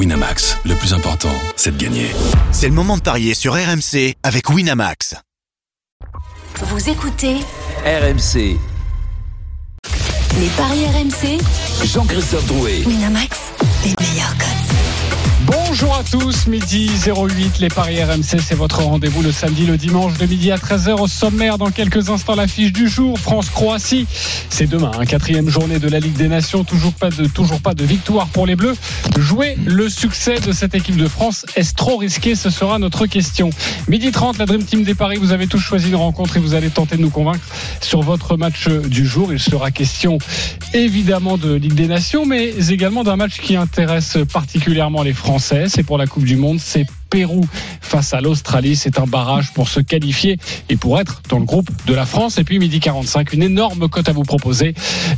Winamax, le plus important, c'est de gagner. C'est le moment de parier sur RMC avec Winamax. Vous écoutez RMC, les paris RMC. Jean-Christophe Drouet. Winamax, les meilleurs codes. Bonjour à tous, midi 08, les Paris RMC, c'est votre rendez-vous le samedi, le dimanche de midi à 13h au sommaire. Dans quelques instants, l'affiche du jour, France-Croatie. C'est demain, un quatrième journée de la Ligue des Nations, toujours pas, de, toujours pas de victoire pour les Bleus. Jouer le succès de cette équipe de France, est-ce trop risqué? Ce sera notre question. Midi 30, la Dream Team des Paris, vous avez tous choisi une rencontre et vous allez tenter de nous convaincre sur votre match du jour. Il sera question évidemment de Ligue des Nations, mais également d'un match qui intéresse particulièrement les Français. C'est pour la Coupe du Monde. C'est Pérou face à l'Australie. C'est un barrage pour se qualifier et pour être dans le groupe de la France. Et puis midi 45, une énorme cote à vous proposer.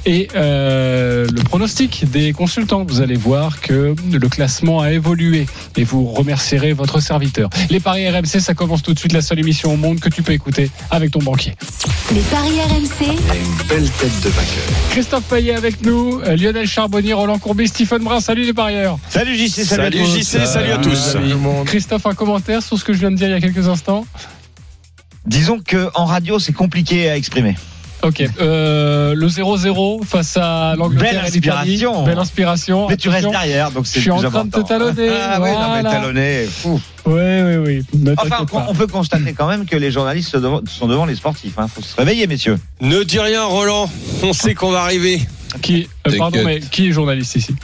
Et euh, le pronostic des consultants. Vous allez voir que le classement a évolué et vous remercierez votre serviteur. Les paris RMC, ça commence tout de suite. La seule émission au monde que tu peux écouter avec ton banquier. Les paris RMC, une belle tête de vainqueur. Christophe Payet avec nous, euh, Lionel Charbonnier, Roland Courbet, Stephen Brun. Salut les parieurs. Salut JC, salut, Salut à tous. JC, salut à tous. Christophe, un commentaire sur ce que je viens de dire il y a quelques instants Disons que en radio, c'est compliqué à exprimer. Ok. Euh, le 0-0 face à l'Angleterre Belle inspiration. Belle inspiration. Mais tu restes derrière, donc c'est Je suis en plus train de te important. talonner. Ah oui, non, mais talonner. fou. Oui, oui, oui. Ne Enfin, on, pas. on peut constater quand même que les journalistes sont devant les sportifs. Il faut se réveiller, messieurs. Ne dis rien, Roland. On sait qu'on va arriver. Qui, euh, pardon, mais qui est journaliste ici?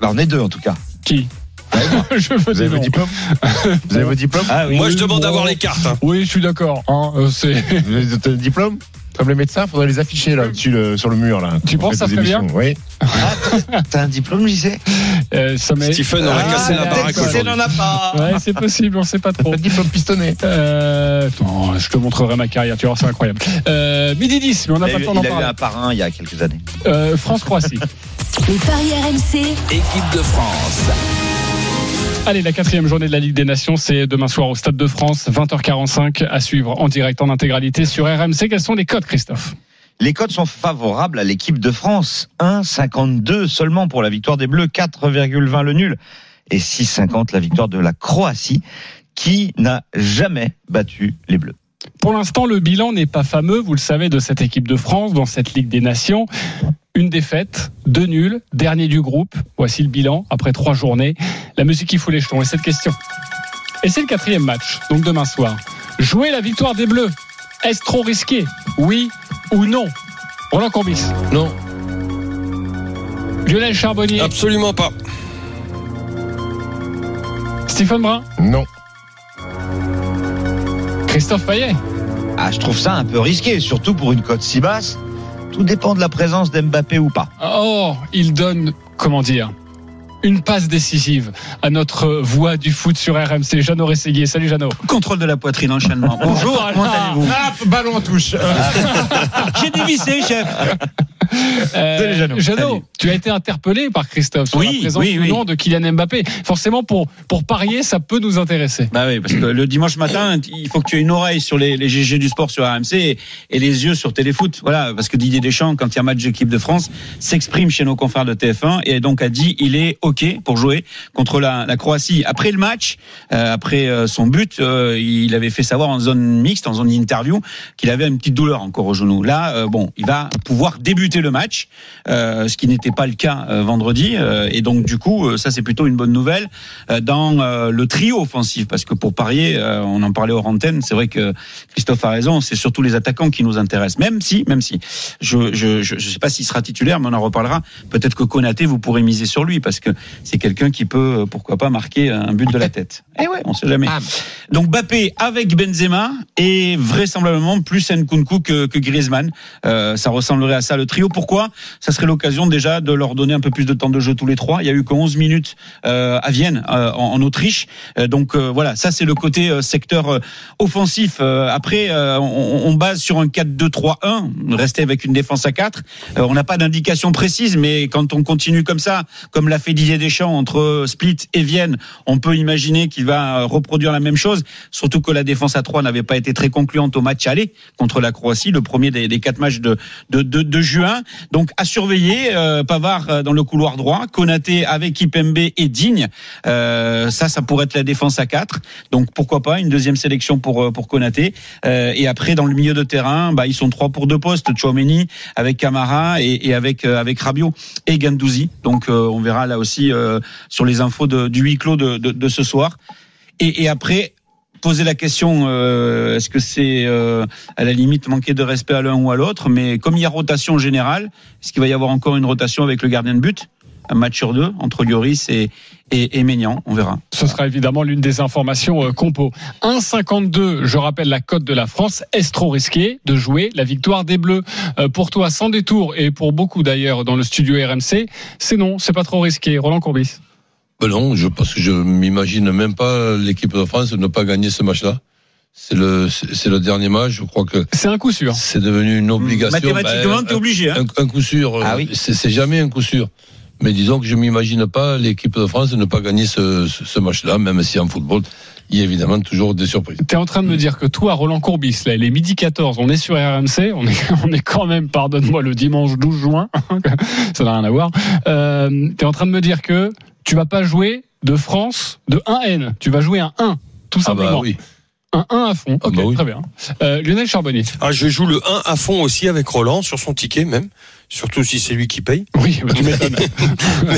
Bah, on est deux en tout cas. Qui? Je veux des noms. diplômes Vous avez vos diplômes Ah oui. Moi, je demande d'avoir les cartes. hein. Oui, je suis d'accord. hein, euh, c'est- Vous avez votre diplôme Comme les médecins, il faudrait les afficher là au-dessus le- sur le mur là. Tu penses faire ça des serait émissions. Oui. T'as un diplôme, JC euh, ça m'est- Stephen aurait Ah, cassé la baraque n'en a pas. Ouais, c'est possible, on sait pas trop. Le diplôme pistonné. Euh, non, je te montrerai ma carrière, tu vois, c'est incroyable. Euh, midi 10, mais on n'a Il pas le temps d'en il a eu parler. un parrain il y a quelques années. Euh, France-Croatie. les paris RMC, Équipe de France. Allez, la quatrième journée de la Ligue des Nations, c'est demain soir au Stade de France, 20h45, à suivre en direct, en intégralité sur RMC. Quels sont les codes, Christophe? Les codes sont favorables à l'équipe de France. 1,52 seulement pour la victoire des Bleus, 4,20 le nul et 6,50 la victoire de la Croatie qui n'a jamais battu les Bleus. Pour l'instant, le bilan n'est pas fameux, vous le savez, de cette équipe de France dans cette Ligue des Nations. Une défaite, deux nuls, dernier du groupe. Voici le bilan après trois journées. La musique qui fout les jetons et cette question. Et c'est le quatrième match, donc demain soir. Jouer la victoire des Bleus, est-ce trop risqué? Oui ou non? Roland Courbis, Non, Lionel Charbonnier, absolument pas. Stephen Brun, Non. Christophe Payet. Ah, je trouve ça un peu risqué, surtout pour une cote si basse. Tout dépend de la présence d'Mbappé ou pas. Oh, il donne, comment dire, une passe décisive à notre voix du foot sur RMC, Jeannot Rességuier. Salut Jeannot. Contrôle de la poitrine, enchaînement. Bonjour, comment allez-vous Ah, ballon en touche. J'ai dévissé, chef. Euh, Salut, Jeannot. Jeannot, tu as été interpellé par Christophe sur Oui, la présence oui, ou oui. non de Kylian Mbappé. Forcément, pour, pour parier, ça peut nous intéresser. Bah oui, parce que le dimanche matin, il faut que tu aies une oreille sur les, les GG du sport sur RMC et, et les yeux sur Téléfoot. Voilà, parce que Didier Deschamps, quand il y a match d'équipe de France, s'exprime chez nos confrères de TF1 et donc a dit il est OK pour jouer contre la, la Croatie. Après le match, euh, après euh, son but, euh, il avait fait savoir en zone mixte, en zone interview, qu'il avait une petite douleur encore au genou. Là, euh, bon, il va pouvoir débuter le match, euh, ce qui n'était pas le cas euh, vendredi. euh, et donc, du coup, ça, c'est plutôt une bonne nouvelle dans le trio offensif. Parce que pour parier, on en parlait aux antennes, c'est vrai que Christophe a raison, c'est surtout les attaquants qui nous intéressent. Même si, même si, je je, je, je sais pas s'il sera titulaire, mais on en reparlera. Peut-être que Konaté, vous pourrez miser sur lui, parce que c'est quelqu'un qui peut, pourquoi pas, marquer un but de la tête. Eh ouais, on sait jamais. Donc Bappé avec Benzema et vraisemblablement plus Nkunku que, que Griezmann. Euh, ça ressemblerait à ça le trio. Pourquoi Ça serait l'occasion déjà de leur donner un peu plus de temps de jeu tous les trois. Il y a eu que 11 minutes euh, à Vienne, euh, en, Autriche. Euh, donc euh, voilà, ça c'est le côté euh, secteur euh, offensif. Après, on, on base sur un 4-2-3-1, rester avec une défense à 4. Euh, on n'a pas d'indication précise, mais quand on continue comme ça, comme l'a fait Didier Deschamps entre Split et Vienne, on peut imaginer qu'il va reproduire la même chose. Surtout que la défense à 3 n'avait pas été très concluante au match aller contre la Croatie, le premier des, des quatre matchs de, de, de juin. Donc à surveiller, euh, Pavard euh, dans le couloir droit, Konaté avec Kipembe et Digne. Euh, ça, ça pourrait être la défense à 4. Donc pourquoi pas une deuxième sélection pour pour Konaté. Et après dans le milieu de terrain, bah ils sont trois pour deux postes, Chouameni avec Camara et, avec avec Rabiot et Gandouzi. Donc on verra là aussi sur les infos de, du huis clos de, de, ce soir. Et après poser la question euh, est-ce que c'est euh, à la limite manquer de respect à l'un ou à l'autre mais comme il y a rotation générale est-ce qu'il va y avoir encore une rotation avec le gardien de but? Un match sur deux entre Lloris et, et, et Maignan on verra Ce sera évidemment l'une des informations euh, compo. 1,52, je rappelle la cote de la France. Est-ce trop risqué de jouer la victoire des Bleus? Euh, Pour toi, sans détour, et pour beaucoup d'ailleurs dans le studio RMC, c'est non, c'est pas trop risqué. Roland Courbis. Ben non, je, parce que je m'imagine même pas l'équipe de France ne pas gagner ce match-là. C'est le, c'est c'est le dernier match. Je crois que C'est un coup sûr. c'est devenu une obligation. mathématiquement Ben, t'es obligé hein un, un coup sûr. Ah oui. C'est c'est jamais un coup sûr. Mais disons que je m'imagine pas l'équipe de France ne pas gagner ce, ce, ce match-là, même si en football, il y a évidemment toujours des surprises. T'es en train de me dire que toi, Roland Courbis, là, il est midi 14, on est sur RMC, on est, on est quand même, pardonne-moi, le dimanche 12 juin, ça n'a rien à voir. Euh, T'es en train de me dire que tu vas pas jouer de France de 1N, tu vas jouer un 1, tout Ah bah simplement. oui. Un 1 à fond. Ah Ok, bah oui. très bien. Euh, Lionel Charbonnier. Ah, je joue le 1 à fond aussi avec Roland sur son ticket même. Surtout si c'est lui qui paye. Oui, bah, tu m'étonnes.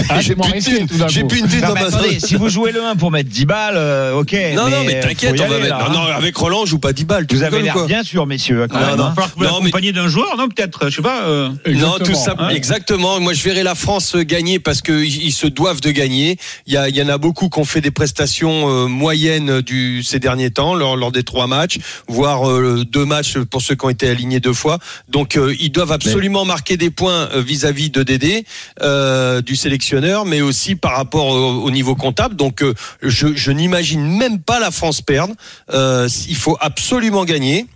Ah, J'ai plus une ma attendez, si vous jouez le 1 pour mettre 10 balles, euh, ok. Non, non, mais t'inquiète, on va aller, mettre. là, Non, non, hein. avec Roland, je joue pas 10 balles. Vous avez l'air bien sûr, messieurs. Quand Non, même, non. hein. Il va falloir Non, mais- d'un joueur non peut-être je sais pas euh, Non, tout ça, Hein exactement. Moi, je verrai la France gagner parce qu'ils ils se doivent de gagner. Il y, a, il y en a beaucoup qui ont fait des prestations euh, moyennes du, ces derniers temps, lors, lors des trois matchs, voire euh, deux matchs pour ceux qui ont été alignés deux fois. Donc, euh, ils doivent absolument marquer des points euh, vis-à-vis de Dédé, euh, du sélectionneur, mais aussi par rapport au, au niveau comptable. Donc, euh, je, n'imagine même pas la France perdre. Il faut absolument gagner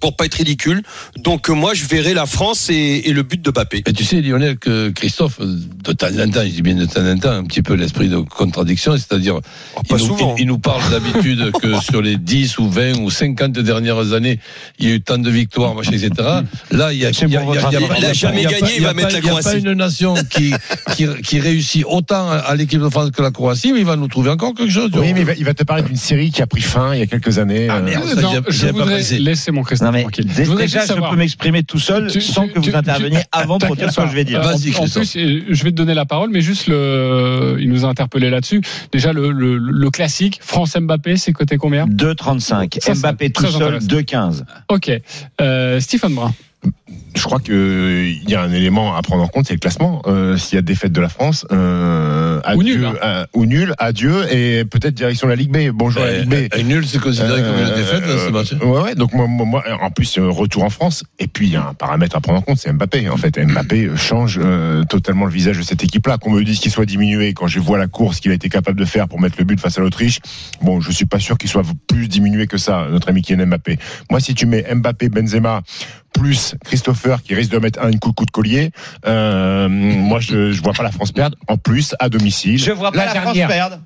pour pas être ridicule. Donc euh, moi je verrai la France et, et le but de Bappé. Et tu sais, Lionel, que Christophe, de temps en temps, je dis bien de temps en temps, un petit peu l'esprit de contradiction, c'est-à-dire, Oh, il, pas nous, souvent. il- il nous parle d'habitude que sur les 10 ou 20 ou 50 dernières années, il y a eu tant de victoires, machin, etc. Là, il y a, il y a- il y a- il y a pas- Il a jamais il y a gagné, pas- il va mettre pas- la Il n'y a pas Croatie. une nation qui, qui, qui réussit autant à l'équipe de France que la Croatie, mais il va nous trouver encore quelque chose. Oui, mais il va, il va te parler d'une série qui a pris fin il y a quelques années. Ah, euh, merde. Non, j'y- je j'y avais pas voudrais laisser mon Christophe Non mais Je déjà je savoir- peux m'exprimer tout seul Tu- sans tu- que vous tu- interveniez tu- avant pour T'inquiète dire ce que je vais dire. En- Vas-y, En, Christophe. plus, je vais te donner la parole, mais juste le, il nous a interpellé là-dessus. Déjà, le, le, le classique, France Mbappé, c'est côté combien? 2,35. Ça, c'est Mbappé tout seul, intéressant. 2,15. Ok. Euh, Stephen Brun. Je crois que il y a un élément à prendre en compte, c'est le classement. Euh, S'il y a défaite de la France, euh, adieu, Ou nul, hein. euh, ou nul, adieu, et peut-être direction la Ligue B. Bonjour à la Ligue B. Et, et nul, c'est considéré comme une Euh, défaite, ce euh, match. Ouais, ouais. Donc moi, moi, moi, en plus euh, retour en France. Et puis il y a un paramètre à prendre en compte, c'est Mbappé. En fait, Mbappé change euh, totalement le visage de cette équipe-là. Qu'on me dise qu'il soit diminué, quand je vois la course qu'il a été capable de faire pour mettre le but face à l'Autriche, bon, je suis pas sûr qu'il soit plus diminué que ça, notre ami Kylian Mbappé. Moi, si tu mets Mbappé, Benzema plus Christopher qui risque de mettre un coup, coup de collier, euh, moi je, je vois pas la France perdre. En plus, à domicile. Je vois pas la, France dernière. perdre.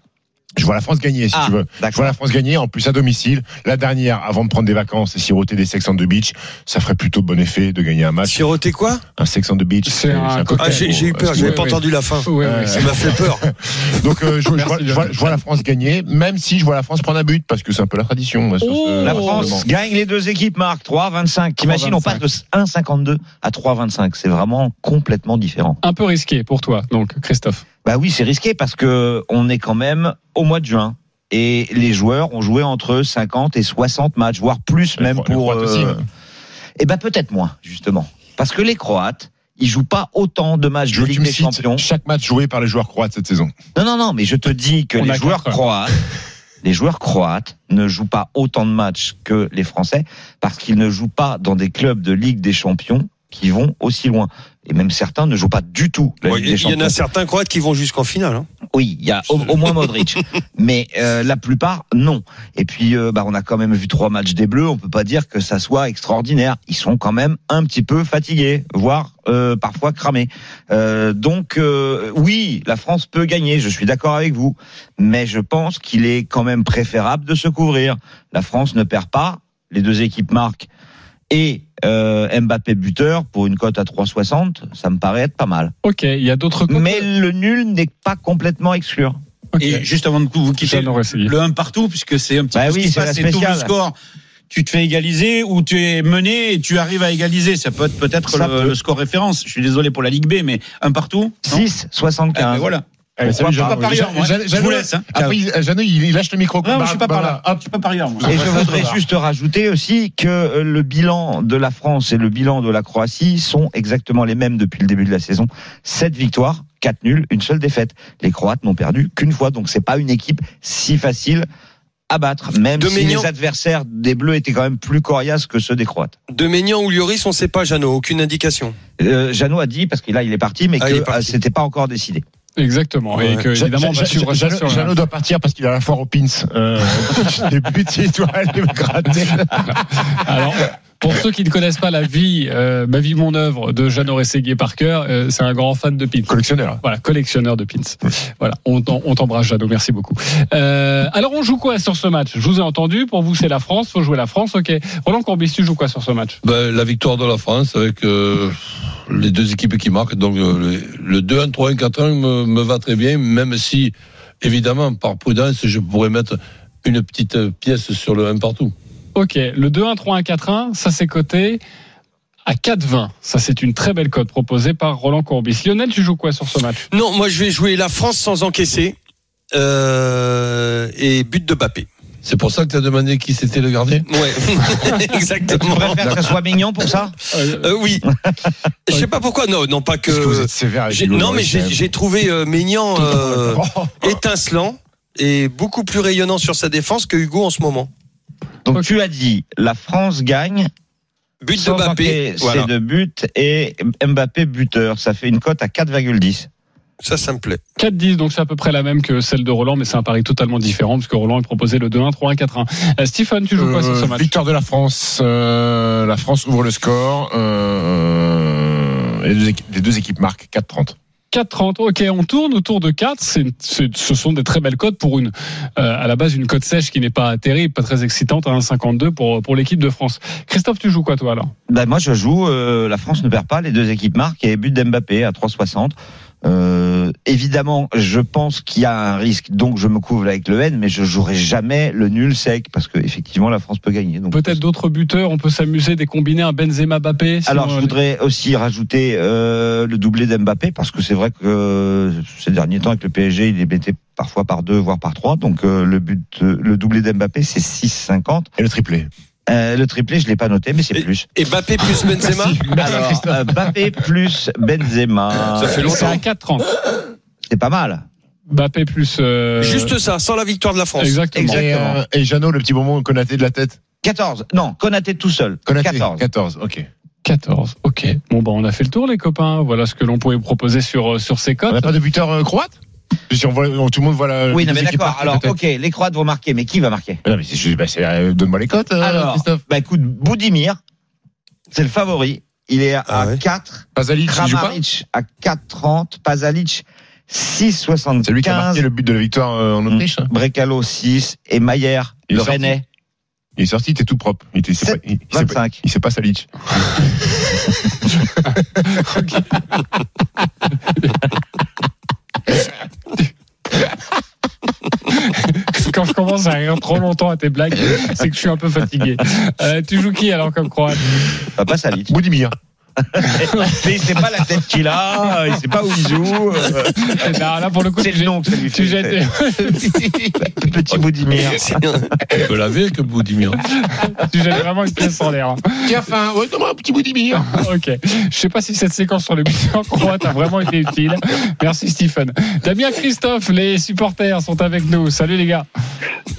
Je vois la France gagner, si Ah, tu veux. Je vois la France gagner, en plus à domicile. La dernière, avant de prendre des vacances et siroter des Sex on the Beach, ça ferait plutôt bon effet de gagner un match. Siroter quoi? Un Sex on the Beach. C'est un cocktail. Ah, j'ai eu peur, j'avais pas entendu la fin. Oui, oui, Ça m'a fait peur. Donc euh, je, Merci, vois, je vois- je vois la France gagner, même si je vois la France prendre un but, parce que c'est un peu la tradition. moi, sur ce- Oh La France gagne les deux équipes, Marc. 3,25. T'imagines, on passe de 1,52 à 3,25. C'est vraiment complètement différent. un peu risqué pour toi, donc Christophe. Bah oui, c'est risqué parce que on est quand même au mois de juin. Et les joueurs ont joué entre 50 et 60 matchs, voire plus Les même les pour. Croates aussi, hein. Et ben peut-être moins, justement. Parce que les Croates, ils jouent pas autant de matchs Je de Ligue des Champions. chaque match joué par les joueurs croates cette saison. Non, non, non, mais je te dis que On les joueurs quatre. croates, les joueurs croates ne jouent pas autant de matchs que les Français parce qu'ils ne jouent pas dans des clubs de Ligue des Champions qui vont aussi loin. Et même certains ne jouent pas du tout Il y, en a certains Croates qui vont jusqu'en finale. hein. Oui, il y a au, au moins Modric, mais euh, la plupart non. Et puis, euh, bah, on a quand même vu trois matchs des Bleus. On peut pas dire que ça soit extraordinaire. Ils sont quand même un petit peu fatigués, voire euh, parfois cramés. Euh, donc, euh, oui, la France peut gagner. Je suis d'accord avec vous, mais je pense qu'il est quand même préférable de se couvrir. La France ne perd pas. Les deux équipes marquent. et euh, Mbappé buteur pour une cote à 3,60, ça me paraît être pas mal. Ok, il y a d'autres cotes. Mais le nul n'est pas complètement exclure. Ok. Et juste avant de vous quitter, le 1 partout, puisque c'est un petit Bah peu oui, ce qui se c'est la passe, c'est tout le spéciale. score. Tu te fais égaliser ou tu es mené et tu arrives à égaliser. Ça peut être peut-être le, peut. le score référence. Je suis désolé pour la Ligue B, mais un partout. non 6,75. Ah, ben voilà. Allez, Jeannot. pas parieur, moi. Jeannot- Je vous laisse, hein. Après, il- Jeannot, il il lâche le micro. Non, Bah, je suis pas bah, par là. hop. Je suis pas parieur. Et je voudrais juste rajouter aussi que euh, le bilan de la France et le bilan de la Croatie sont exactement les mêmes depuis le début de la saison. Sept victoires, quatre nuls, une seule défaite. Les Croates n'ont perdu qu'une fois, donc c'est pas une équipe si facile à battre, même De si les adversaires des Bleus étaient quand même plus coriaces que ceux des Croates. De Maignan ou Lloris, on sait pas, Jeannot, aucune indication. Euh, Jeannot a dit, parce que là il est parti, mais Ah, que euh, c'était pas encore décidé. Exactement. Et que, évidemment, Jeannot doit partir parce qu'il a la foire aux pins. Euh, les buts, il doit aller gratter. Alors, pour ceux qui ne connaissent pas la vie, euh, ma vie, mon œuvre de Jeannot Rességuier par cœur, euh, c'est un grand fan de pins. Collectionneur. Voilà, collectionneur de pins. Voilà, on t'embrasse, Jeannot, merci beaucoup. Euh, alors, on joue quoi sur ce match? Je vous ai entendu, pour vous, c'est la France, faut jouer la France, ok. Roland Courbis, tu joues quoi sur ce match? Ben, la victoire de la France avec euh, les deux équipes qui marquent. Donc euh, le, le 2-1, 3-1, 4-1 me, me va très bien, même si, évidemment, par prudence, je pourrais mettre une petite pièce sur le 1 partout. Ok, le 2-1, 3-1, 4-1, ça c'est coté à 4-20. Ça, c'est une très belle cote proposée par Roland Courbis. Lionel, tu joues quoi sur ce match? Non, moi je vais jouer la France sans encaisser. Euh, et but de Bappé. C'est pour ça que tu as demandé qui c'était le gardien Ouais, Tu exactement. préfères que ce soit mignon pour ça Euh, oui. Je sais pas pourquoi. Non, non pas que. Parce que vous êtes sévère avec non, mais j'ai trouvé euh, Maignan euh, étincelant et beaucoup plus rayonnant sur sa défense que Hugo en ce moment. Donc tu as dit, la France gagne, But de sans Bappé. encaisser Voilà. de but et Mbappé buteur. Ça fait une cote à 4,10. Ça, ça me plaît. 4-10, donc c'est à peu près la même que celle de Roland, mais c'est un pari totalement différent, parce que Roland est proposé le 2-1, 3-1, 4-1. Euh, Stephen, tu joues quoi sur ce Euh, match Victoire de la France. euh, la France ouvre le score. Euh, les, deux équipes, les deux équipes marquent 4-30. 4-30, ok, on tourne autour de 4. C'est, c'est- ce sont des très belles cotes pour une, euh, à la base, une cote sèche qui n'est pas terrible, pas très excitante, à 1,52 pour, pour l'équipe de France. Christophe, tu joues quoi, toi, alors? Ben moi je joue, euh, la France ne perd pas, les deux équipes marquent et but d'Mbappé à 3,60. Euh, évidemment, je pense qu'il y a un risque, donc je me couvre avec le N, mais je jouerai jamais le nul sec parce que effectivement la France peut gagner. Donc Peut-être d'autres buteurs, on peut s'amuser des combinés, un Benzema-Bappé. Alors, sinon, je voudrais aussi rajouter euh, le doublé d'Mbappé parce que c'est vrai que euh, ces derniers temps avec le PSG, il les mettait parfois par deux, voire par trois. Donc euh, le but, euh, le doublé d'Mbappé, c'est 6,50. Et le triplé. Euh, le triplé, je l'ai pas noté, mais c'est plus. Et Bappé plus Benzema Alors, euh, Mbappé plus Benzema. Ça fait C'est à longtemps. 4,30. C'est pas mal. Bappé plus. euh, Juste ça, sans la victoire de la France. Exactement. Exact. Et, euh, et Jeannot, le petit bonbon Konaté de la tête 14. Non, Konaté tout seul. Konaté, 14. 14, ok. 14. Ok. Bon, bah, on a fait le tour, les copains. Voilà ce que l'on pouvait proposer sur, euh, sur ces On cotes. n'a pas de buteur euh, croate? Si on voit, tout le monde voit la. Oui, non, mais d'accord. Alors, ok, les Croates vont marquer, mais qui va marquer? Non, mais c'est juste, bah, c'est, euh, donne-moi les cotes, euh, Alors, Christophe. bah écoute, Boudimir, c'est le favori. Il est à Ah ouais. 4. Pasalic, il joue pas? Kramaric à 4,30. Pasalic 6,75. C'est lui qui a marqué le but de la victoire euh, en Autriche. hein? Brecalo 6 et Mayer, Il est le sorti. Rennais, Il est sorti, il était tout propre. Il était, il s'est Sept, pas- il- il s'est pas- 25. il s'est pas Salic. Quand je commence à rire trop longtemps à tes blagues, c'est que je suis un peu fatigué. Euh, tu joues qui alors comme croate Ah, pas Salic. Boudimir. mais il sait pas la tête qu'il a, il sait pas où il joue. euh, Là, là, pour le coup, C'est tu le nom que ça lui tu fait. jettes, Petit Boudimir. On peut laver avec Boudimir. tu jettes vraiment une pièce en l'air. hein. Tiens, fin, ouais, donne-moi un petit Boudimir. Ok. Je sais pas si cette séquence sur le buteur croate a vraiment été utile. Merci Stephen. Damien Christophe, les supporters sont avec nous. Salut les gars.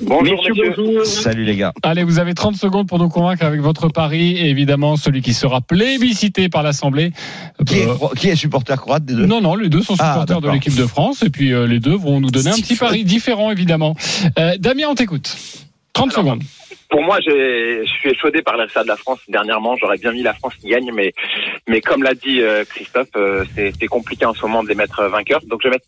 Bonjour, monsieur. Salut les gars. Allez, vous avez 30 secondes pour nous convaincre avec votre pari et évidemment celui qui sera plébiscité par l'Assemblée. Qui est, Euh, qui est supporter croate des deux? Non, non, les deux sont Ah, supporters de l'équipe de France et puis euh, les deux vont nous donner un petit pari différent évidemment. Euh, Damien, on t'écoute. 30 secondes. Pour moi, je suis échaudé par l'RSA de la France dernièrement. J'aurais bien mis la France qui gagne, mais, mais comme l'a dit euh, Christophe, euh, c'est compliqué en ce moment de les mettre euh, vainqueurs. Donc je vais mettre,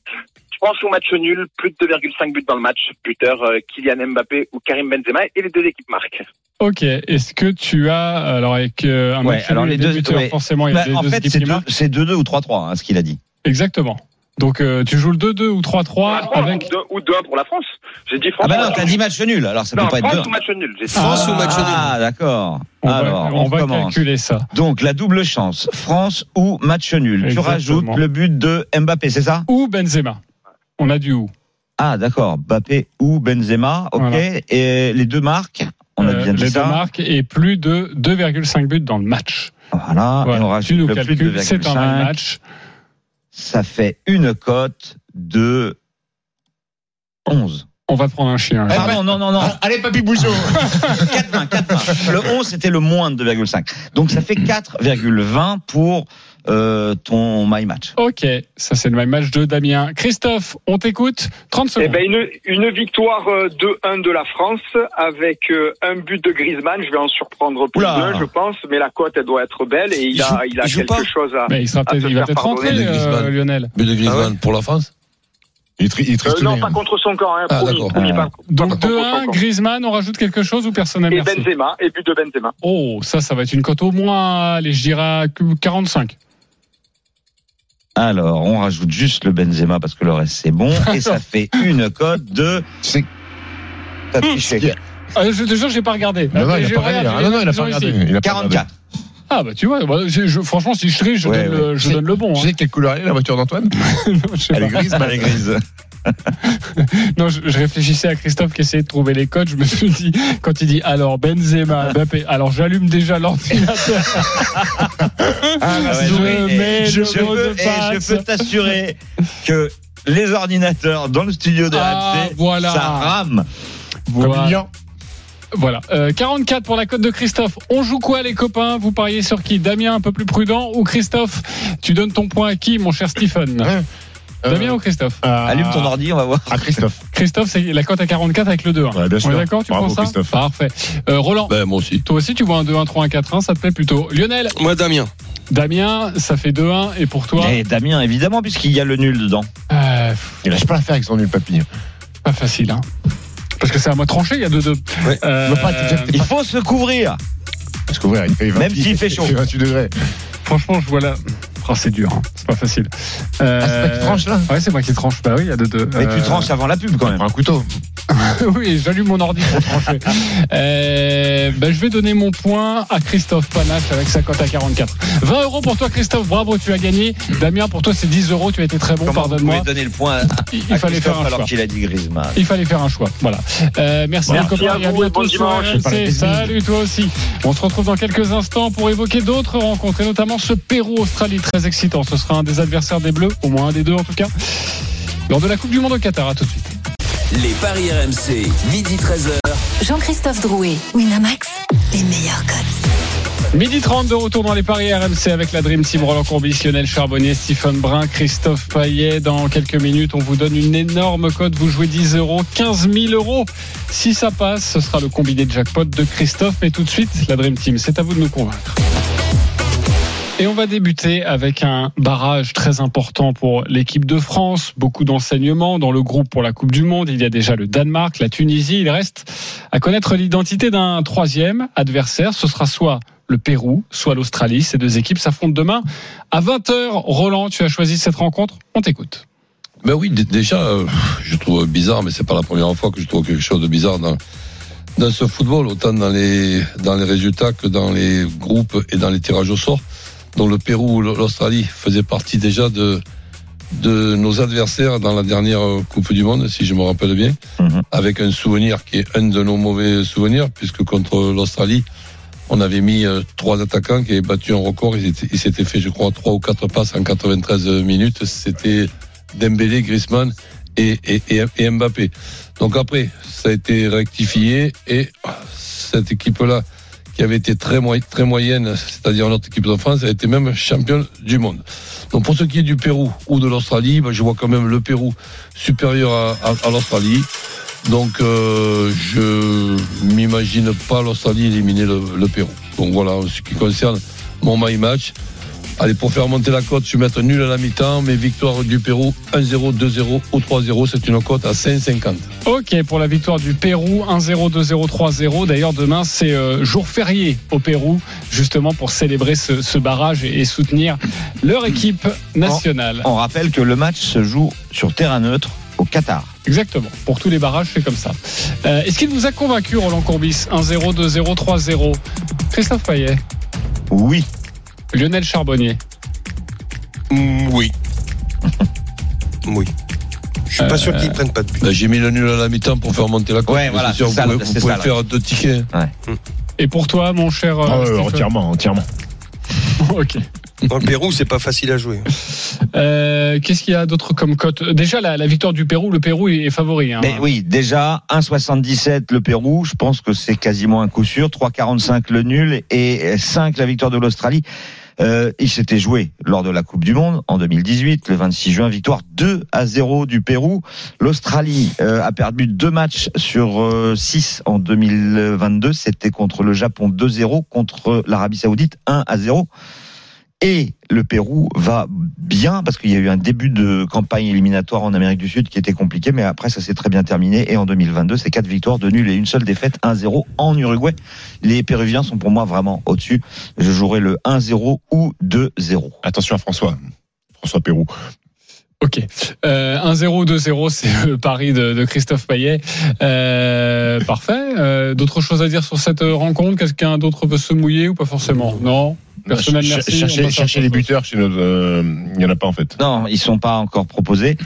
je pense au match nul, plus de 2,5 buts dans le match, buteur euh, Kylian Mbappé ou Karim Benzema, et les deux équipes marquent. Ok. Est-ce que tu as alors avec euh, un Ouais, match alors nul, les les deux- buteurs, ouais. forcément, il y a Bah, en deux fait, équipes c'est qui deux- marquent. c'est 2-2 ou 3-3, hein, ce qu'il a dit. Exactement. Donc euh, tu joues le 2-2 ou 3-3 avec. Ou deux- Ou 2-1 pour la France. J'ai dit Ah France. bah non, t'as dit match nul, alors ça non, peut pas être France deux. ou match nul. J'ai dit France ou match nul Ah, d'accord. On va, Alors, on on, va commence. calculer ça. Donc, la double chance, France ou match nul. Exactement. Tu rajoutes le but de Mbappé, c'est ça? Ou Benzema. On a du ou. Ah, d'accord. Mbappé ou Benzema, ok. Voilà. Et les deux marques, on a Euh, bien dit les ça. deux marques et plus de 2,5 buts dans le match. Voilà, Voilà. et on tu rajoute nous le plus calcules, de c'est un 2,5. match. Ça fait une cote de 11. On va prendre un chien. Eh Pardon, non, non, non. Allez, papy Bouchot 4,20, 4,20. Le 11, c'était le moins de 2,5. Donc, ça fait 4,20 pour euh, ton My Match. Ok, ça c'est le même match de Damien. Christophe, on t'écoute. 30 Eh secondes. ben une, une victoire euh, 2-1 de la France avec euh, un but de Griezmann. Je vais en surprendre plus d'un, je pense, mais la cote elle doit être belle et il, Il a, joue- il a il joue quelque pas chose à. Mais il, sera à se il va faire peut-être rentrer, euh. Lionel. But de Griezmann pour la France Il tri- il Euh, non, pas contre son camp, hein, Ah, promis, d'accord. promis, Ah. pas- Donc pas contre son 2-1, camp. Griezmann, on rajoute quelque chose ou personne n'a Et merci Benzema, et but de Benzema. Oh, ça, ça va être une cote au moins, allez, je dirais 45. Alors, on rajoute juste le Benzema parce que le reste, c'est bon. Et ça fait une cote de... C'est- T'as triché. Ah, je te jure, j'ai pas regardé. Non, non, il a pas regardé. Ah, non, non, il a pas regardé. Il a pas regardé. 44. Ah bah tu vois, je- je- franchement, si je triche, je, Ouais, donne, ouais. Le, je C'est- donne le bon. Tu hein. sais quelle couleur elle est, la voiture d'Antoine Elle est pas. grise, Elle est grise. Non, je, je réfléchissais à Christophe qui essayait de trouver les codes. Je me suis dit, quand il dit alors Benzema, Mbappé, alors j'allume déjà l'ordinateur. Ah, ouais, je mets je, peux, de et je passe. peux t'assurer que les ordinateurs dans le studio de Ah, RMC, voilà. ça rame. Voilà. Voilà. Euh, 44 pour la cote de Christophe. On joue quoi, les copains? Vous pariez sur qui? Damien, un peu plus prudent ou Christophe? Tu donnes ton point à qui, mon cher Stephen? Ouais. Damien Euh, ou Christophe à- Allume ton ordi, on va voir. À Christophe. Christophe, c'est la cote à 44 avec le 2-1. Ouais, bien On est d'accord Tu Bravo, prends ça Christophe. Parfait. Euh, Roland, Ben, moi aussi. toi aussi, tu vois un 2-1, 3-1, 4-1, ça te plaît plutôt. Lionel, Moi, Damien. Damien, ça fait 2-1 et pour toi Et Damien, évidemment, puisqu'il y a le nul dedans. euh, Il lâche pas l'affaire avec son nul papy. Pas facile, hein. Parce que c'est à moi de trancher, il y a 2-2. Ouais. Euh, Il faut se couvrir. Parce que ouais, il fait 20 Même s'il fait chaud. Il fait 28 degrés. franchement, je vois là. Oh, c'est dur, hein. c'est pas facile. Euh, Ah, c'est toi qui tranches là Ouais, c'est moi qui tranche. Bah oui, il y a 2-2. Mais Euh, tu tranches avant la pub quand même. Un couteau. oui, j'allume mon ordi pour trancher. Euh, bah, je vais donner mon point à Christophe Panache avec sa cote à 44. 20 euros pour toi, Christophe. Bravo, tu as gagné. Damien, pour toi, c'est 10 euros. Tu as été très bon. Pardonne-moi. donner le point à, Il, il à fallait faire Christophe un alors choix. qu'il a dit Griezmann Il fallait faire un choix. Voilà. Euh, merci, Merci les copains. à et à vous et bientôt bon sur dimanche. RMC. Pas les Salut, toi aussi. On se retrouve dans quelques instants pour évoquer d'autres rencontres, et notamment ce Pérou-Australie très excitant. Ce sera un des adversaires des Bleus, au moins un des deux en tout cas, lors de la Coupe du Monde au Qatar. À tout de suite. Les paris RMC, midi 13h. Jean-Christophe Drouet, Winamax, les meilleurs codes. Midi 30 de retour dans les paris RMC avec la Dream Team Roland Courbis, Lionel Charbonnier, Stephen Brun, Christophe Payet. Dans quelques minutes, on vous donne une énorme cote. Vous jouez 10 euros, 15 000 euros. Si ça passe, ce sera le combiné de jackpot de Christophe. Mais tout de suite, la Dream Team, c'est à vous de nous convaincre. Et on va débuter avec un barrage très important pour l'équipe de France. Beaucoup d'enseignements dans le groupe pour la Coupe du Monde. Il y a déjà le Danemark, la Tunisie. Il reste à connaître l'identité d'un troisième adversaire. Ce sera soit le Pérou, soit l'Australie. Ces deux équipes s'affrontent demain à 20h. Roland, tu as choisi cette rencontre. On t'écoute. Ben oui, déjà, euh, je trouve bizarre, mais c'est pas la première fois que je trouve quelque chose de bizarre dans, dans ce football, autant dans les, dans les résultats que dans les groupes et dans les tirages au sort. Dont le Pérou ou l'Australie faisaient partie déjà de, de nos adversaires dans la dernière Coupe du Monde, si je me rappelle bien, Mhm. avec un souvenir qui est un de nos mauvais souvenirs, puisque contre l'Australie, on avait mis euh, trois attaquants qui avaient battu un record. Ils étaient- ils s'étaient fait, je crois, trois ou quatre passes en 93 minutes. C'était Dembélé, Griezmann et, et Mbappé. Donc après, ça a été rectifié et cette équipe-là, qui avait été très, très moyenne, c'est-à-dire notre équipe de France, a été même championne du monde. Donc pour ce qui est du Pérou ou de l'Australie, ben, je vois quand même le Pérou supérieur à, l'Australie. Donc, euh, je m'imagine pas l'Australie éliminer le, le Pérou. Donc voilà, en ce qui concerne mon my match. Allez, pour faire monter la cote, je vais mettre nul à la mi-temps, mais victoire du Pérou 1-0, 2-0 ou 3-0, c'est une cote à 5,50. Ok, pour la victoire du Pérou, 1-0, 2-0, 3-0. D'ailleurs, demain, c'est euh, jour férié au Pérou, justement pour célébrer ce, ce barrage et, et soutenir leur équipe nationale. On rappelle que le match se joue sur terrain neutre au Qatar. Exactement. Pour tous les barrages, c'est comme ça. Euh, Est-ce qu'il vous a convaincu, Roland Courbis? 1-0, 2-0, 3-0. Christophe Payet, Oui. Lionel Charbonnier. Mm, oui. oui. Je suis pas sûr qu'ils prennent pas de but. Là, J'ai mis le nul à la mi-temps pour faire monter la cote. Ouais, voilà, c'est sûr, ça, vous pouvez, c'est vous pouvez ça, là. faire deux tickets. Et pour toi, mon cher. euh, Ah ouais, Stephen entièrement, entièrement. ok. Dans le Pérou, c'est pas facile à jouer. Euh, Qu'est-ce qu'il y a d'autre comme cote? Déjà, la, la victoire du Pérou, le Pérou est, est favori. Hein. Mais oui, déjà 1,77 le Pérou, je pense que c'est quasiment un coup sûr. 3,45 le nul et 5 la victoire de l'Australie. Euh, il s'était joué lors de la Coupe du Monde en 2018, le 26 juin, victoire 2 à 0 du Pérou. L'Australie euh, a perdu deux matchs sur 6 en 2022. C'était contre le Japon 2-0, contre l'Arabie Saoudite 1 à 0. Et le Pérou va bien parce qu'il y a eu un début de campagne éliminatoire en Amérique du Sud qui était compliqué, mais après ça s'est très bien terminé. Et en 2022, c'est quatre victoires de nul et une seule défaite, 1-0 en Uruguay. Les Péruviens sont pour moi vraiment au-dessus. Je jouerai le 1-0 ou 2-0. Attention à François. François Pérou. Ok. Euh, 1-0, 2-0, c'est le pari de, de Christophe Payet. Euh, parfait. Euh, D'autres choses à dire sur cette rencontre? Quelqu'un d'autre veut se mouiller ou pas forcément? Non Personnel, Ch- merci. autre les buteurs chez notre. euh, Il y en a pas en fait. Non, ils sont pas encore proposés.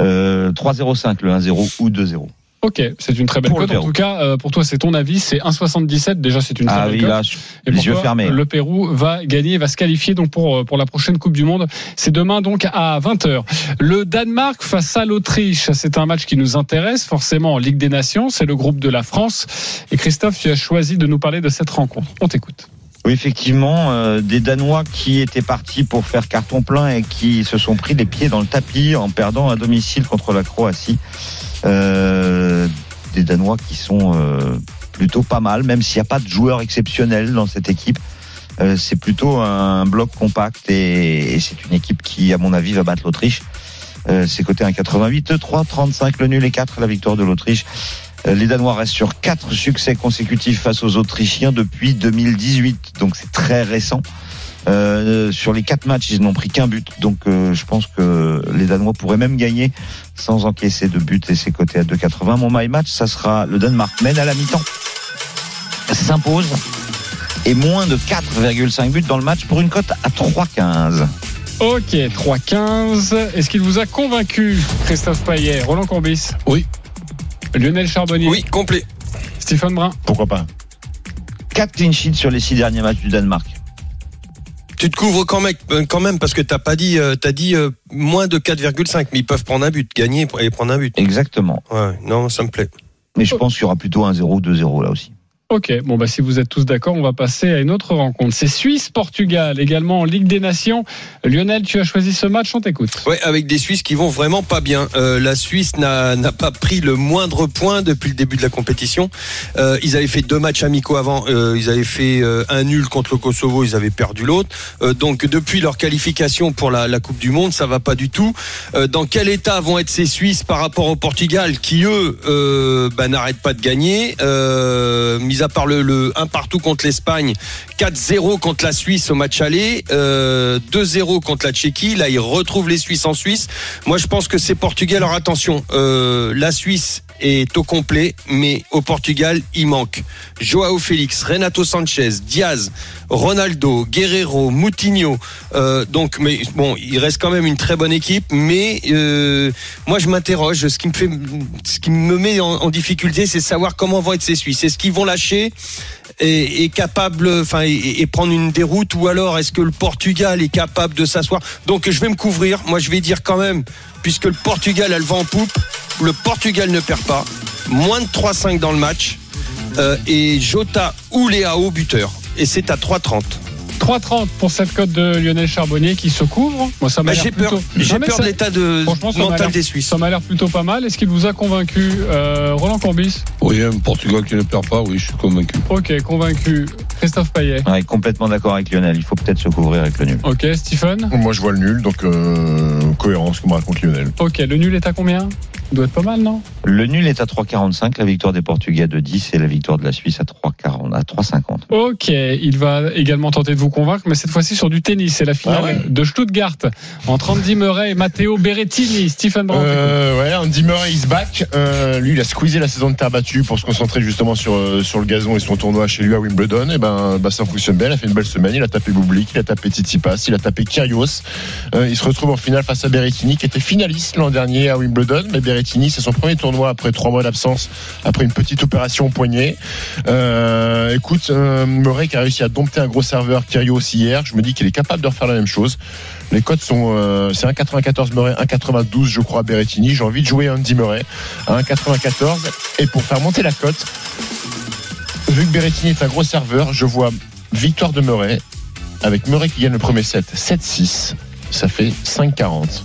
Euh, 3-0-5 le 1-0 ou 2-0. Ok, c'est une très belle cote. En tout cas, euh, pour toi, c'est ton avis. C'est 1,77. Déjà, c'est une très Ah belle oui, cote. là, Et les yeux toi, fermés. Le Pérou va gagner, va se qualifier donc pour euh, pour la prochaine Coupe du Monde. C'est demain donc à 20h. Le Danemark face à l'Autriche, c'est un match qui nous intéresse forcément en Ligue des Nations. C'est le groupe de la France. Et Christophe, tu as choisi de nous parler de cette rencontre. On t'écoute. Oui, effectivement, euh, des Danois qui étaient partis pour faire carton plein et qui se sont pris les pieds dans le tapis en perdant à domicile contre la Croatie. Euh, des Danois qui sont euh, plutôt pas mal, même s'il n'y a pas de joueurs exceptionnels dans cette équipe. Euh, c'est plutôt un bloc compact et, c'est une équipe qui, à mon avis, va battre l'Autriche. Euh, c'est coté 1,88, 3, 35 le nul et 4 la victoire de l'Autriche. Les Danois restent sur quatre succès consécutifs face aux Autrichiens depuis 2018, donc c'est très récent. Euh, sur les quatre matchs, ils n'ont pris qu'un but, donc euh, je pense que les Danois pourraient même gagner sans encaisser de but et c'est coté à 2,80. Mon my match, ça sera le Danemark mène à la mi-temps, s'impose et moins de 4,5 buts dans le match pour une cote à 3,15. Ok, 3-15. Est-ce qu'il vous a convaincu, Christophe Payet, Roland Courbis? Oui. Lionel Charbonnier? Oui, complet. Stephen Brun? Pourquoi pas? 4 clean sheets sur les six derniers matchs du Danemark. Tu te couvres quand même, euh, quand même parce que t'as pas dit, euh, t'as dit euh, moins de 4,5, mais ils peuvent prendre un but, gagner et prendre un but. Exactement. Ouais, non, ça me plaît. Mais je pense qu'il y aura plutôt un 0 2-0 là aussi. Ok, bon bah si vous êtes tous d'accord, on va passer à une autre rencontre. C'est Suisse-Portugal, également en Ligue des Nations. Lionel, tu as choisi ce match, on t'écoute. Ouais, avec des Suisses qui vont vraiment pas bien. Euh, la Suisse n'a pas pris le moindre point depuis le début de la compétition. Euh, ils avaient fait deux matchs amicaux avant. Euh, ils avaient fait un nul contre le Kosovo. Ils avaient perdu l'autre. Donc depuis leur qualification pour la, la Coupe du Monde, ça va pas du tout. Dans quel état vont être ces Suisses par rapport au Portugal, qui eux bah, n'arrêtent pas de gagner, mis à part le, le 1 partout contre l'Espagne, 4-0 contre la Suisse au match aller, euh, 2-0 contre la Tchéquie. Là, ils retrouvent les Suisses en Suisse. Moi, je pense que c'est Portugal. Alors attention, euh, la Suisse est au complet, mais au Portugal, il manque Joao Félix, Renato Sanchez, Diaz, Ronaldo, Guerrero, Moutinho. Euh, donc, mais bon, il reste quand même une très bonne équipe. Mais euh, moi, je m'interroge. Ce qui me fait, ce qui me met en, difficulté, c'est savoir comment vont être ces Suisses. Est-ce qu'ils vont lâcher capable, enfin, et prendre une déroute, ou alors est-ce que le Portugal est capable de s'asseoir? Donc, je vais me couvrir. Moi, je vais dire quand même, puisque le Portugal a le vent en poupe, le Portugal ne perd pas. Moins de 3-5 dans le match. Euh, et Jota ou Léao buteur. Et c'est à 3,30. 3,30 pour cette cote de Lionel Charbonnier qui se couvre. Moi, ça m'a Bah, l'air j'ai peur, plutôt- peur ça- de l'état de mental des Suisses. Ça m'a l'air plutôt pas mal. Est-ce qu'il vous a convaincu, euh, Roland Courbis? Oui, un Portugal qui ne perd pas, oui, je suis convaincu. Ok, convaincu. Christophe Payet. Ouais, complètement d'accord avec Lionel. Il faut peut-être se couvrir avec le nul. Ok, Stephen. Moi, je vois le nul, donc euh, cohérence, comme raconte Lionel. Ok, le nul est à combien? Doit être pas mal, non? Le nul est à 3,45, la victoire des Portugais de 10 et la victoire de la Suisse à 3,40, à 3,50. Ok, il va également tenter de vous convaincre, mais cette fois-ci sur du tennis. C'est la finale Ah ouais? de Stuttgart entre Andy Murray et Matteo Berrettini. Stephen Brand. Euh, ouais, Andy Murray is back. Euh, lui, il a squeezé la saison de terre battue pour se concentrer justement sur, euh, sur le gazon et son tournoi chez lui à Wimbledon. Et ben, bah, ça fonctionne bien. Il a fait une belle semaine. Il a tapé Bublik, il a tapé Tsitsipas, il a tapé Kyrgios. Euh, il se retrouve en finale face à Berrettini, qui était finaliste l'an dernier à Wimbledon. Mais C'est son premier tournoi après trois mois d'absence, après une petite opération au poignet. Euh, écoute, euh, Murray qui a réussi à dompter un gros serveur Kyrgios hier. Je me dis qu'il est capable de refaire la même chose. Les cotes sont, euh, c'est 1,94 Murray, 1,92 je crois Berrettini. J'ai envie de jouer Andy Murray à 1,94 et pour faire monter la cote, vu que Berrettini est un gros serveur, je vois victoire de Murray avec Murray qui gagne le premier set, 7-6. Ça fait 5,40.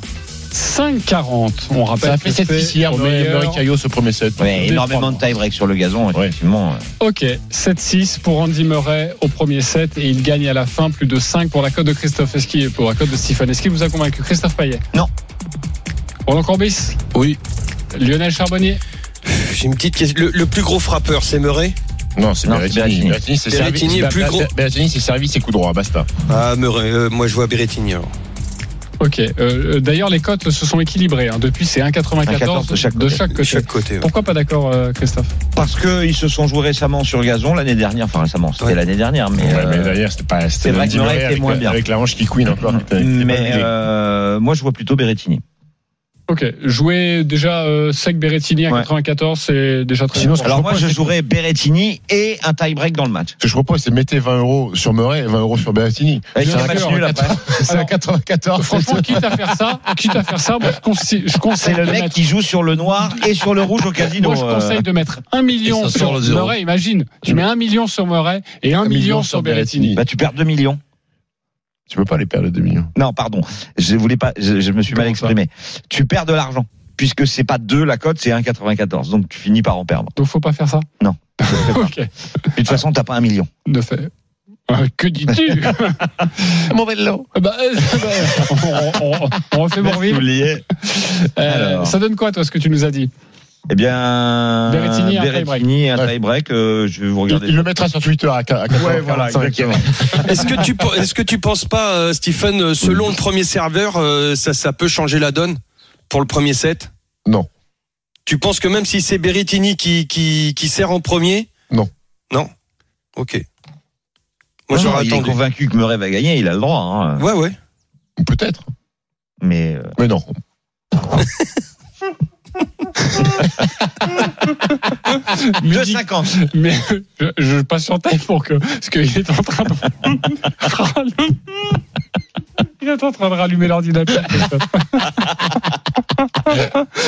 5,40. On rappelle Ça a fait que 7 c'est 6 hier, au Murray, meilleur. Murray Kyrgios au premier set. Ouais, énormément de tie-break sur le gazon, effectivement. Ok, 7-6 pour Andy Murray au premier set et il gagne à la fin plus de 5 pour la cote de Christophe Esqui et pour la cote de Stephen. Est-ce qu'il vous a convaincu Christophe Payet Non. Roland Corbis Oui. Lionel Charbonnier J'ai une petite question. Le, le plus gros frappeur, c'est Murray Non, c'est Berrettini. c'est Berrettini. C'est servi. Berrettini est plus gros. Berrettini, c'est servi, c'est coup droit, basta. Ah, Murray. euh, moi, je vois Berrettini. alors. Ok, euh, d'ailleurs les cotes se sont équilibrées. hein. Depuis c'est 1,94 1,14 de chaque de côté. chaque côté. chaque côté. ouais. Pourquoi pas d'accord euh, Christophe? Parce qu'ils se sont joués récemment sur le gazon l'année dernière. Enfin, récemment, c'était Ouais. l'année dernière. Mais, Ouais, euh, mais d'ailleurs, c'était pas. c'est vrai que était avec moins bien. Avec la hanche qui queen encore. mais euh, moi, je vois plutôt Berrettini. Ok, jouer déjà euh, sec Berrettini à Ouais. 94, c'est déjà très Sinon, important. Alors moi, je c'est- jouerais Berrettini et un tie-break dans le match. Ce que je propose, c'est mettez 20 euros sur Murray et 20 euros sur Berrettini. Bien un match nul après. C'est à Alors, 94. Franchement, quitte à faire ça, quitte à faire ça, moi, je, conseille, je conseille C'est le mec mettre- qui joue sur le noir et sur le rouge au casino. Moi, je euh. conseille de mettre un million Et ça sur. Murray. Imagine, tu mets un million sur Murray et un, million, sur Berrettini. Bah, tu perds 2 millions. Tu peux pas les perdre 2 millions. Non, pardon. Je voulais pas. Je, je me suis mal Comment exprimé. Tu perds de l'argent puisque c'est pas 2 la cote, c'est 1,94. Donc tu finis par en perdre. Donc, faut pas faire ça? Non. ok, Et de toute façon, t'as pas un million. de fait. Euh, Que dis-tu? Mauvais lot. bah, euh, bah, on, on- on refait oublié. Euh, Alors. ça donne quoi, toi, ce que tu nous as dit? Eh bien, Berrettini, un Berrettini, un Ouais. tie-break. euh, je vais vous Il, regarder. il le mettra sur Twitter à, à 14 Ouais, voilà. Est-ce que tu est-ce que tu penses pas, euh, Stephen, euh, selon le premier serveur, euh, ça ça peut changer la donne pour le premier set? Non. Tu penses que même si c'est Berrettini qui qui qui sert en premier? Non. Non? Ok. Moi Non, j'aurais il est convaincu que Murray va gagner, il a le droit. hein. Ouais ouais. Peut-être. Mais euh, Mais non. Midi- 2,50. Mais je, je patientais pour que. Parce qu'il est en train de. Il est en train de rallumer l'ordinateur.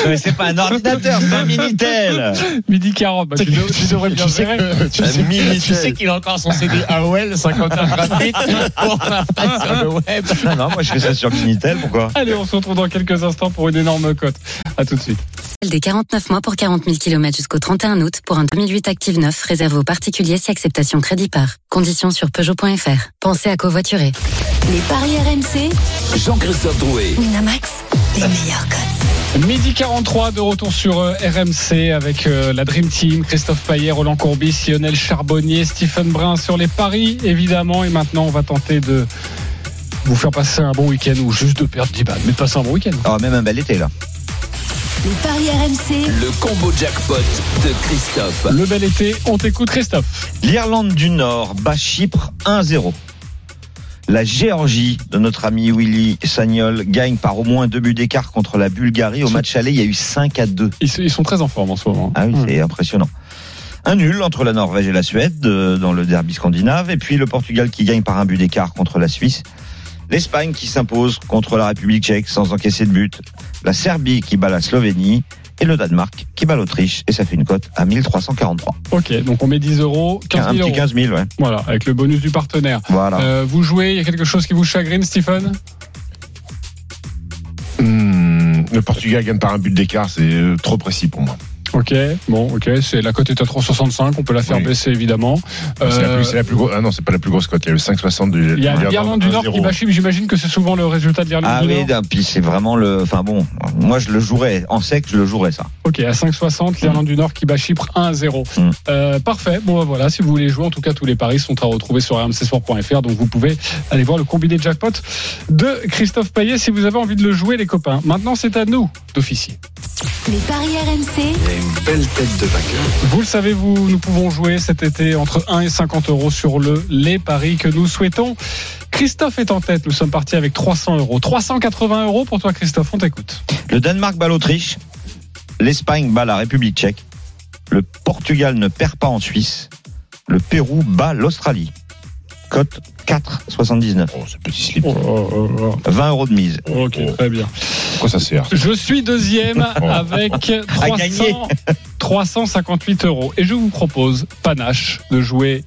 Mais c'est pas un ordinateur, c'est un Minitel. Midi 40. Bah, tu, tu devrais bien Tu sais, gérer. que- tu sais- tu sais qu'il a encore son CD AOL 50 heures gratuite pour sur le web. Non, non, moi je fais ça sur Minitel, pourquoi? Allez, on se retrouve dans quelques instants pour une énorme cote. À tout de suite. Des 49 mois pour 40 000 km jusqu'au 31 août pour un 2008 Active 9 réservé aux particuliers si acceptation crédit par. Conditions sur Peugeot.fr. Pensez à covoiturer. Les paris RMC, Jean-Christophe Drouet. Winamax, les meilleurs cotes. Midi 43 de retour sur euh, RMC avec euh, la Dream Team, Christophe Payet, Roland Courbis, Lionel Charbonnier, Stephen Brun sur les paris évidemment. Et maintenant, on va tenter de vous faire passer un bon week-end ou juste de perdre 10 balles, mais de passer un bon week-end. Ah, même un bel été là. Les paris RMC, Le combo jackpot de Christophe. Le bel été, on t'écoute Christophe. L'Irlande du Nord bat Chypre 1-0. La Géorgie de notre ami Willy Sagnol gagne par au moins deux buts d'écart contre la Bulgarie. Au match aller, il y a eu 5 à 2. Ils, sont très en forme en ce moment. Ah oui, Hmm. c'est impressionnant. Un nul entre la Norvège et la Suède euh, dans le derby scandinave. Et puis le Portugal qui gagne par un but d'écart contre la Suisse. L'Espagne qui s'impose contre la République tchèque sans encaisser de but. La Serbie qui bat la Slovénie. et le Danemark qui bat l'Autriche et ça fait une cote à 1343. Ok, donc on met 10 euros, 15 Un 000 petit euros. 15 000, ouais. Voilà, avec le bonus du partenaire. Voilà. Euh, vous jouez, il y a quelque chose qui vous chagrine, Stephen? Hmm, le Portugal gagne par un but d'écart, c'est euh, trop précis pour moi. Ok, bon, ok, c'est la cote est à 3,65, on peut la faire Oui. baisser évidemment. C'est la Euh, plus, c'est la plus grosse. Ah non, c'est pas la plus grosse cote. Il y a le 5,60 du. Il y a l'Irlande du Nord qui 1-0. bat Chypre, j'imagine que c'est souvent le résultat de l'Irlande Ah du oui, Nord. d'un- puis c'est vraiment le. Enfin bon, moi je le jouerais en sec, je le jouerais ça. Ok, à 5,60, l'Irlande du Nord qui bat Chypre 1 à 0. Mm. Euh, parfait. Bon, bah, voilà, si vous voulez jouer, en tout cas, tous les paris sont à retrouver sur rmcsport.fr. Donc, vous pouvez aller voir le combiné jackpot de Christophe Payet si vous avez envie de le jouer, les copains. Maintenant, c'est à nous d'officier. Les paris RMC. Une belle tête de vainqueur. Vous le savez, vous, nous pouvons jouer cet été entre 1 et 50 euros sur le les paris que nous souhaitons. Christophe est en tête. Nous sommes partis avec 300 euros. 380 euros pour toi, Christophe. On t'écoute. Le Danemark bat l'Autriche, l'Espagne bat la République tchèque, le Portugal ne perd pas en Suisse, le Pérou bat l'Australie. Cote 4,79. Oh, ce petit slip. 20 euros de mise. Ok, très bien. Pourquoi ça sert Je suis deuxième avec 300, gagner. 358 euros. Et je vous propose, panache, de jouer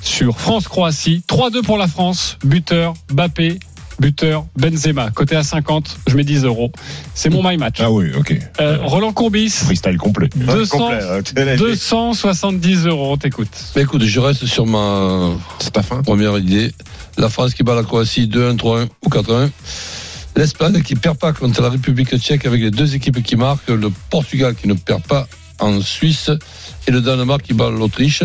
sur France-Croatie. 3-2 pour la France. Buteur, Bappé. Buteur, Benzema. Côté à 50, je mets 10 euros. C'est mon my match. Ah oui, ok. Euh, Roland Courbis, Freestyle complet. 200, Complet, euh, très léger. 270 euros. On t'écoute. Mais écoute, je reste sur ma C'est ta fin première idée. La France qui bat la Croatie 2-1, 3-1 ou 4-1. L'Espagne qui perd pas contre la République tchèque avec les deux équipes qui marquent. Le Portugal qui ne perd pas en Suisse. Et le Danemark qui bat l'Autriche.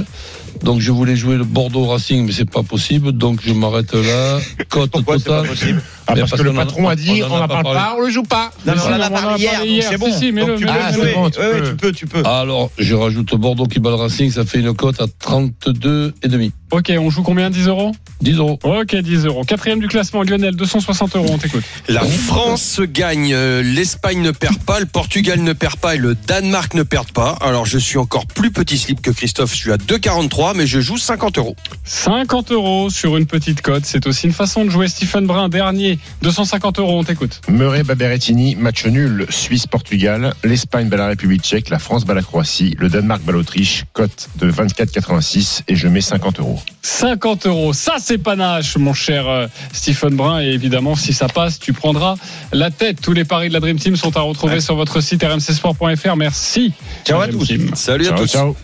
Donc je voulais jouer le Bordeaux Racing, mais c'est pas possible. Donc je m'arrête là. Cote totale. possible Ah, parce, parce que le patron a dit on n'en pas parle pas, on le joue pas. Non, on en a parlé hier, c'est bon. Si, si, mais Donc le- tu mais peux le- Ah, jouer. c'est bon, tu Ouais, ouais, peux. tu peux, tu peux. Alors, je rajoute Bordeaux qui bat le Racing, ça fait une cote à 32 et demi. Ok, on joue combien 10 euros 10 euros. Ok, 10 euros. Quatrième du classement, Lionel, 260 euros. On t'écoute. La France gagne, euh, l'Espagne ne perd pas, le Portugal ne perd pas et le Danemark ne perd pas. Alors je suis encore plus petit slip que Christophe, je suis à 2,43 mais je joue 50 euros. 50 euros sur une petite cote, c'est aussi une façon de jouer. Stephen Brun, dernier, 250 euros, on t'écoute. Murray Baberettini, match nul, Suisse-Portugal, l'Espagne bat la République tchèque, la France bat la Croatie, le Danemark bat l'Autriche, cote de 24,86 et je mets 50 euros. 50 euros, ça c'est panache, mon cher euh, Stephen Brun. Et évidemment, si ça passe, tu prendras la tête. Tous les paris de la Dream Team sont à retrouver sur votre site rmcsport.fr. Merci. Ciao à tous. Team. Salut à tous. ciao.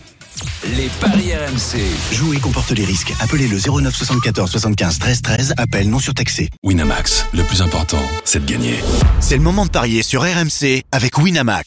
Les paris RMC. Jouer comporte les risques. Appelez le 09 74 75 13 13. Appel non surtaxé. Winamax, le plus important, c'est de gagner. C'est le moment de parier sur RMC avec Winamax.